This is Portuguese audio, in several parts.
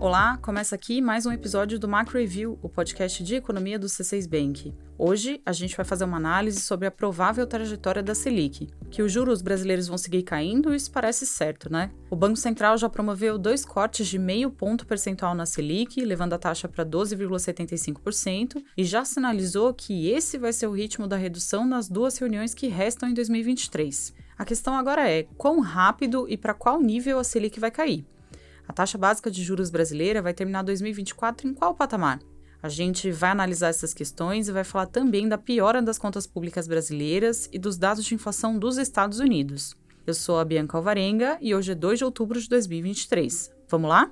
Olá, começa aqui mais um episódio do Macro Review, o podcast de economia do C6 Bank. Hoje a gente vai fazer uma análise sobre a provável trajetória da Selic. Que os juros brasileiros vão seguir caindo, isso parece certo, né? O Banco Central já promoveu dois cortes de meio ponto percentual na Selic, levando a taxa para 12,75%, e já sinalizou que esse vai ser o ritmo da redução nas duas reuniões que restam em 2023. A questão agora é quão rápido e para qual nível a Selic vai cair. A taxa básica de juros brasileira vai terminar 2024 em qual patamar? A gente vai analisar essas questões e vai falar também da piora das contas públicas brasileiras e dos dados de inflação dos Estados Unidos. Eu sou a Bianca Alvarenga e hoje é 2 de outubro de 2023. Vamos lá?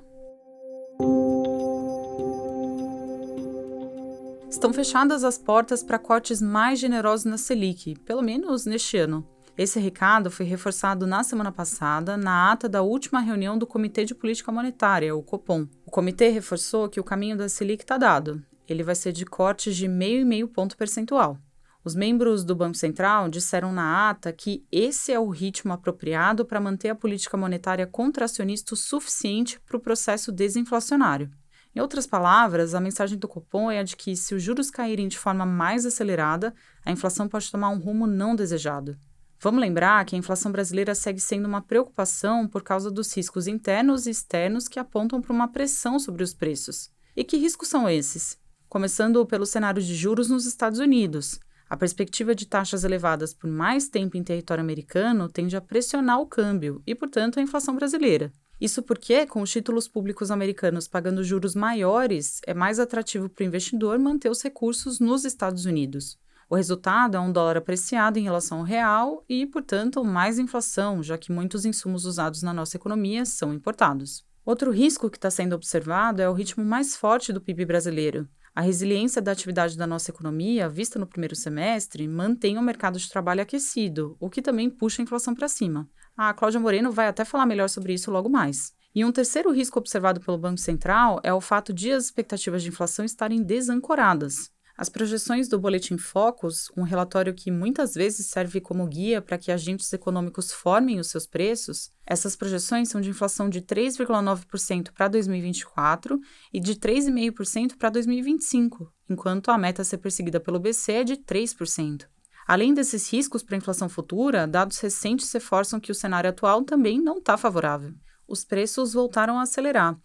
Estão fechadas as portas para cortes mais generosos na Selic, pelo menos neste ano. Esse recado foi reforçado na semana passada, na ata da última reunião do Comitê de Política Monetária, o COPOM. O comitê reforçou que o caminho da Selic está dado. Ele vai ser de cortes de meio e meio ponto percentual. Os membros do Banco Central disseram na ata que esse é o ritmo apropriado para manter a política monetária contracionista o suficiente para o processo desinflacionário. Em outras palavras, a mensagem do Copom é a de que, se os juros caírem de forma mais acelerada, a inflação pode tomar um rumo não desejado. Vamos lembrar que a inflação brasileira segue sendo uma preocupação por causa dos riscos internos e externos que apontam para uma pressão sobre os preços. E que riscos são esses? Começando pelo cenário de juros nos Estados Unidos. A perspectiva de taxas elevadas por mais tempo em território americano tende a pressionar o câmbio e, portanto, a inflação brasileira. Isso porque, com os títulos públicos americanos pagando juros maiores, é mais atrativo para o investidor manter os recursos nos Estados Unidos. O resultado é um dólar apreciado em relação ao real e, portanto, mais inflação, já que muitos insumos usados na nossa economia são importados. Outro risco que está sendo observado é o ritmo mais forte do PIB brasileiro. A resiliência da atividade da nossa economia, vista no primeiro semestre, mantém o mercado de trabalho aquecido, o que também puxa a inflação para cima. A Cláudia Moreno vai até falar melhor sobre isso logo mais. E um terceiro risco observado pelo Banco Central é o fato de as expectativas de inflação estarem desancoradas. As projeções do Boletim Focus, um relatório que muitas vezes serve como guia para que agentes econômicos formem os seus preços, essas projeções são de inflação de 3,9% para 2024 e de 3,5% para 2025, enquanto a meta a ser perseguida pelo BC é de 3%. Além desses riscos para a inflação futura, dados recentes reforçam que o cenário atual também não está favorável. Os preços voltaram a acelerar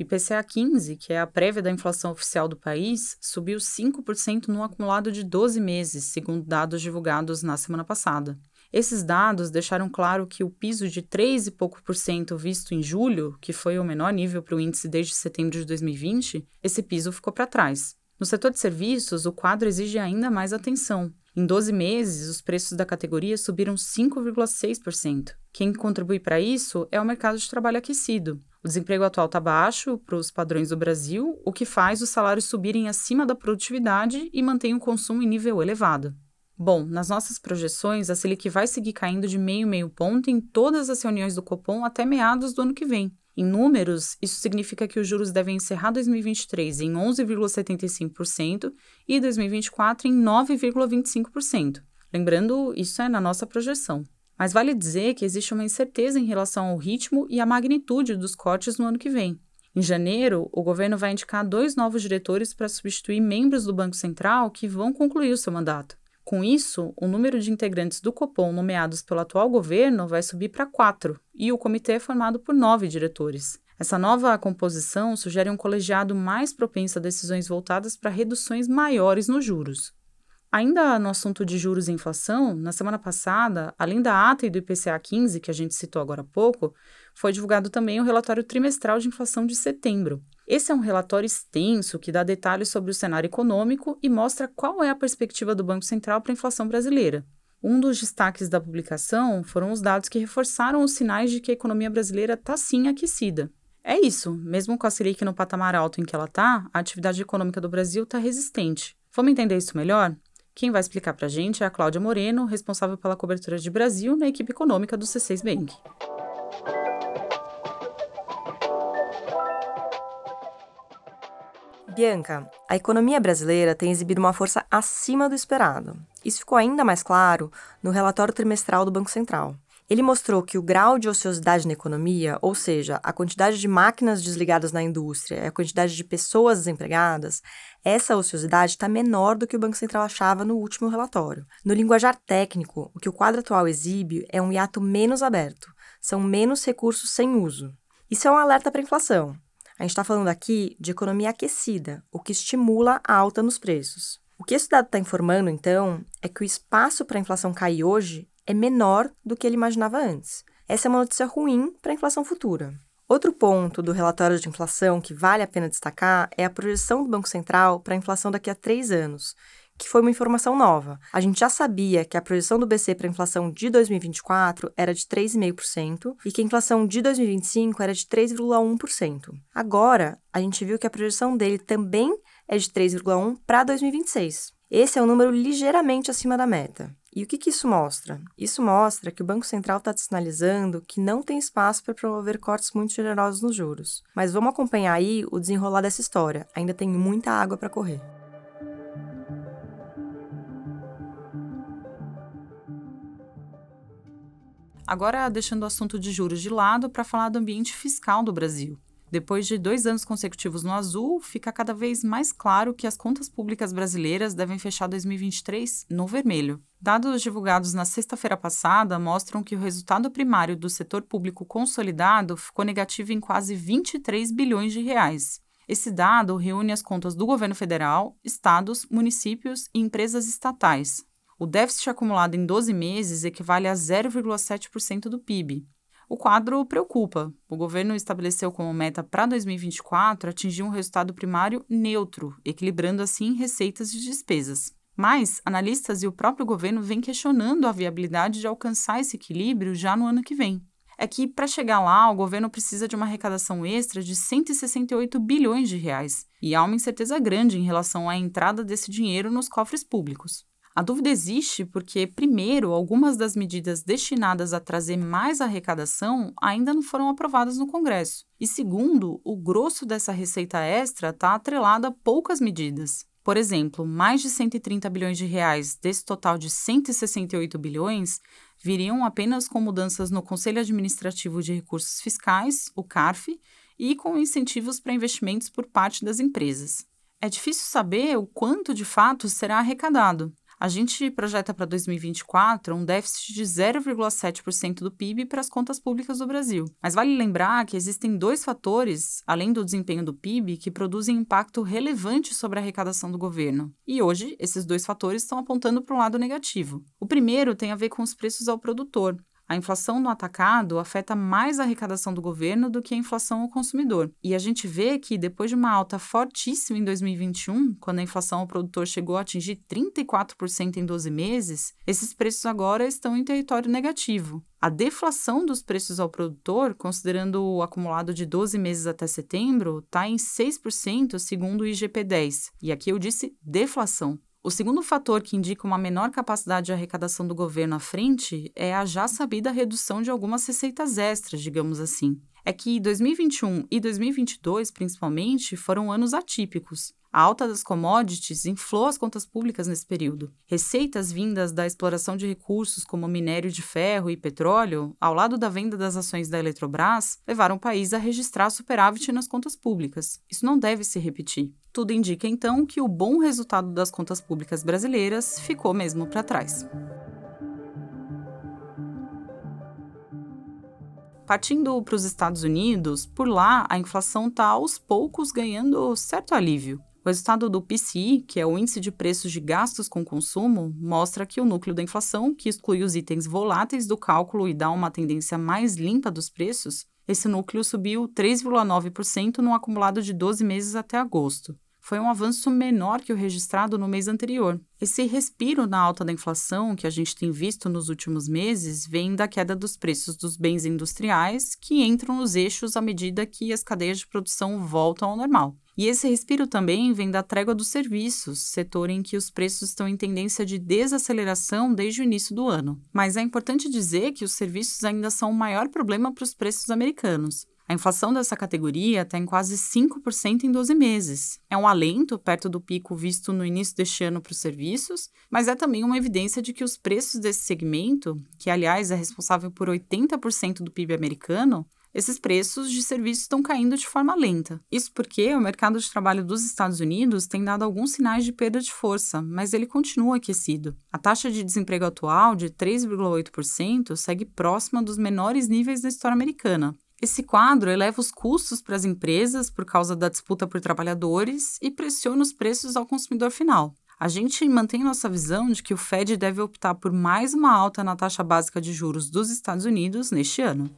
IPCA 15, que é a prévia da inflação oficial do país, subiu 5% no acumulado de 12 meses, segundo dados divulgados na semana passada. Esses dados deixaram claro que o piso de 3 e pouco por cento visto em julho, que foi o menor nível para o índice desde setembro de 2020, esse piso ficou para trás. No setor de serviços, o quadro exige ainda mais atenção. Em 12 meses, os preços da categoria subiram 5,6%. Quem contribui para isso é o mercado de trabalho aquecido. O desemprego atual está baixo para os padrões do Brasil, o que faz os salários subirem acima da produtividade e mantém o consumo em nível elevado. Bom, nas nossas projeções, a Selic vai seguir caindo de meio meio ponto em todas as reuniões do Copom até meados do ano que vem. Em números, isso significa que os juros devem encerrar 2023 em 11,75% e 2024 em 9,25%. Lembrando, isso é na nossa projeção. Mas vale dizer que existe uma incerteza em relação ao ritmo e à magnitude dos cortes no ano que vem. Em janeiro, o governo vai indicar dois novos diretores para substituir membros do Banco Central que vão concluir o seu mandato. Com isso, o número de integrantes do Copom nomeados pelo atual governo vai subir para quatro, e o comitê é formado por nove diretores. Essa nova composição sugere um colegiado mais propenso a decisões voltadas para reduções maiores nos juros. Ainda no assunto de juros e inflação, na semana passada, além da ata e do IPCA 15, que a gente citou agora há pouco, foi divulgado também o relatório trimestral de inflação de setembro. Esse é um relatório extenso que dá detalhes sobre o cenário econômico e mostra qual é a perspectiva do Banco Central para a inflação brasileira. Um dos destaques da publicação foram os dados que reforçaram os sinais de que a economia brasileira está sim aquecida. É isso, mesmo com a Selic no patamar alto em que ela está, a atividade econômica do Brasil está resistente. Vamos entender isso melhor? Quem vai explicar para a gente é a Cláudia Moreno, responsável pela cobertura de Brasil na equipe econômica do C6 Bank. Bianca, a economia brasileira tem exibido uma força acima do esperado. Isso ficou ainda mais claro no relatório trimestral do Banco Central. Ele mostrou que o grau de ociosidade na economia, ou seja, a quantidade de máquinas desligadas na indústria a quantidade de pessoas desempregadas, essa ociosidade está menor do que o Banco Central achava no último relatório. No linguajar técnico, o que o quadro atual exibe é um hiato menos aberto, são menos recursos sem uso. Isso é um alerta para a inflação. A gente está falando aqui de economia aquecida, o que estimula a alta nos preços. O que esse dado está informando, então, é que o espaço para a inflação cair hoje é menor do que ele imaginava antes. Essa é uma notícia ruim para a inflação futura. Outro ponto do relatório de inflação que vale a pena destacar é a projeção do Banco Central para a inflação daqui a três anos, que foi uma informação nova. A gente já sabia que a projeção do BC para a inflação de 2024 era de 3,5% e que a inflação de 2025 era de 3,1%. Agora, a gente viu que a projeção dele também é de 3,1% para 2026. Esse é um número ligeiramente acima da meta. E o que, que isso mostra? Isso mostra que o Banco Central está sinalizando que não tem espaço para promover cortes muito generosos nos juros. Mas vamos acompanhar aí o desenrolar dessa história. Ainda tem muita água para correr. Agora, deixando o assunto de juros de lado para falar do ambiente fiscal do Brasil. Depois de dois anos consecutivos no azul, fica cada vez mais claro que as contas públicas brasileiras devem fechar 2023 no vermelho. Dados divulgados na sexta-feira passada mostram que o resultado primário do setor público consolidado ficou negativo em quase 23 bilhões de reais. Esse dado reúne as contas do governo federal, estados, municípios e empresas estatais, o déficit acumulado em 12 meses equivale a 0,7% do PIB. O quadro preocupa. O governo estabeleceu como meta para 2024 atingir um resultado primário neutro, equilibrando assim receitas e despesas. Mas analistas e o próprio governo vêm questionando a viabilidade de alcançar esse equilíbrio já no ano que vem. É que, para chegar lá, o governo precisa de uma arrecadação extra de 168 bilhões de reais, e há uma incerteza grande em relação à entrada desse dinheiro nos cofres públicos. A dúvida existe porque, primeiro, algumas das medidas destinadas a trazer mais arrecadação ainda não foram aprovadas no Congresso. E, segundo, o grosso dessa receita extra está atrelado a poucas medidas. Por exemplo, mais de 130 bilhões de reais desse total de 168 bilhões viriam apenas com mudanças no Conselho Administrativo de Recursos Fiscais, o CARF, e com incentivos para investimentos por parte das empresas. É difícil saber o quanto de fato será arrecadado, a gente projeta para 2024 um déficit de 0,7% do PIB para as contas públicas do Brasil. Mas vale lembrar que existem dois fatores, além do desempenho do PIB, que produzem impacto relevante sobre a arrecadação do governo. E hoje, esses dois fatores estão apontando para um lado negativo. O primeiro tem a ver com os preços ao produtor. A inflação no atacado afeta mais a arrecadação do governo do que a inflação ao consumidor. E a gente vê que depois de uma alta fortíssima em 2021, quando a inflação ao produtor chegou a atingir 34% em 12 meses, esses preços agora estão em território negativo. A deflação dos preços ao produtor, considerando o acumulado de 12 meses até setembro, está em 6%, segundo o IGP-10. E aqui eu disse deflação. O segundo fator que indica uma menor capacidade de arrecadação do governo à frente é a já sabida redução de algumas receitas extras, digamos assim. É que 2021 e 2022, principalmente, foram anos atípicos. A alta das commodities inflou as contas públicas nesse período. Receitas vindas da exploração de recursos como minério de ferro e petróleo, ao lado da venda das ações da Eletrobras, levaram o país a registrar superávit nas contas públicas. Isso não deve se repetir. Tudo indica então que o bom resultado das contas públicas brasileiras ficou mesmo para trás. Partindo para os Estados Unidos, por lá a inflação está aos poucos ganhando certo alívio. O resultado do PCI, que é o Índice de Preços de Gastos com Consumo, mostra que o núcleo da inflação, que exclui os itens voláteis do cálculo e dá uma tendência mais limpa dos preços, esse núcleo subiu 3,9% no acumulado de 12 meses até agosto foi um avanço menor que o registrado no mês anterior. Esse respiro na alta da inflação que a gente tem visto nos últimos meses vem da queda dos preços dos bens industriais, que entram nos eixos à medida que as cadeias de produção voltam ao normal. E esse respiro também vem da trégua dos serviços, setor em que os preços estão em tendência de desaceleração desde o início do ano. Mas é importante dizer que os serviços ainda são o maior problema para os preços americanos. A inflação dessa categoria está em quase 5% em 12 meses. É um alento perto do pico visto no início deste ano para os serviços, mas é também uma evidência de que os preços desse segmento, que aliás é responsável por 80% do PIB americano, esses preços de serviços estão caindo de forma lenta. Isso porque o mercado de trabalho dos Estados Unidos tem dado alguns sinais de perda de força, mas ele continua aquecido. A taxa de desemprego atual, de 3,8%, segue próxima dos menores níveis da história americana. Esse quadro eleva os custos para as empresas por causa da disputa por trabalhadores e pressiona os preços ao consumidor final. A gente mantém nossa visão de que o Fed deve optar por mais uma alta na taxa básica de juros dos Estados Unidos neste ano.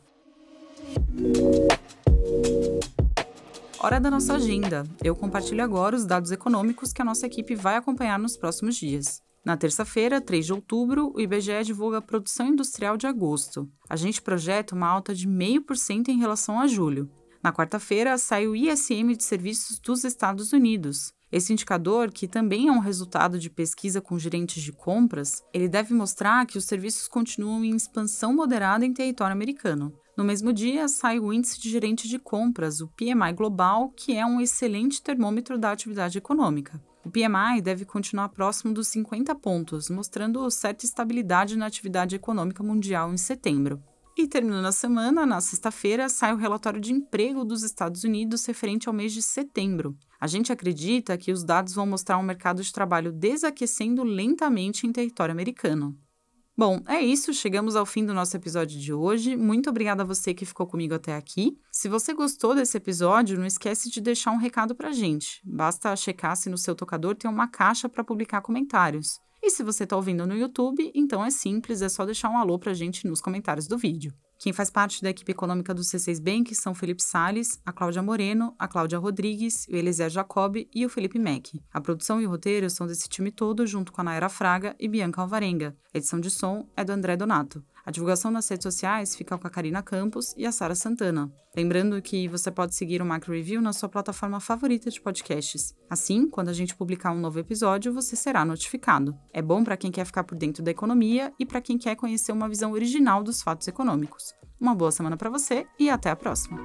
Hora da nossa agenda. Eu compartilho agora os dados econômicos que a nossa equipe vai acompanhar nos próximos dias. Na terça-feira, 3 de outubro, o IBGE divulga a produção industrial de agosto. A gente projeta uma alta de 0,5% em relação a julho. Na quarta-feira, sai o ISM de serviços dos Estados Unidos. Esse indicador, que também é um resultado de pesquisa com gerentes de compras, ele deve mostrar que os serviços continuam em expansão moderada em território americano. No mesmo dia, sai o Índice de Gerente de Compras, o PMI Global, que é um excelente termômetro da atividade econômica. O PMI deve continuar próximo dos 50 pontos, mostrando certa estabilidade na atividade econômica mundial em setembro. E terminando a semana, na sexta-feira, sai o relatório de emprego dos Estados Unidos referente ao mês de setembro. A gente acredita que os dados vão mostrar um mercado de trabalho desaquecendo lentamente em território americano. Bom, é isso, chegamos ao fim do nosso episódio de hoje. Muito obrigada a você que ficou comigo até aqui. Se você gostou desse episódio, não esquece de deixar um recado pra gente. Basta checar se no seu tocador tem uma caixa para publicar comentários. E se você está ouvindo no YouTube, então é simples, é só deixar um alô pra gente nos comentários do vídeo. Quem faz parte da equipe econômica do C6 Bank são Felipe Sales, a Cláudia Moreno, a Cláudia Rodrigues, o Eliezer Jacob e o Felipe Mack. A produção e o roteiro são desse time todo, junto com a Naira Fraga e Bianca Alvarenga. A edição de som é do André Donato. A divulgação nas redes sociais fica com a Karina Campos e a Sara Santana. Lembrando que você pode seguir o Macro Review na sua plataforma favorita de podcasts. Assim, quando a gente publicar um novo episódio, você será notificado. É bom para quem quer ficar por dentro da economia e para quem quer conhecer uma visão original dos fatos econômicos. Uma boa semana para você e até a próxima!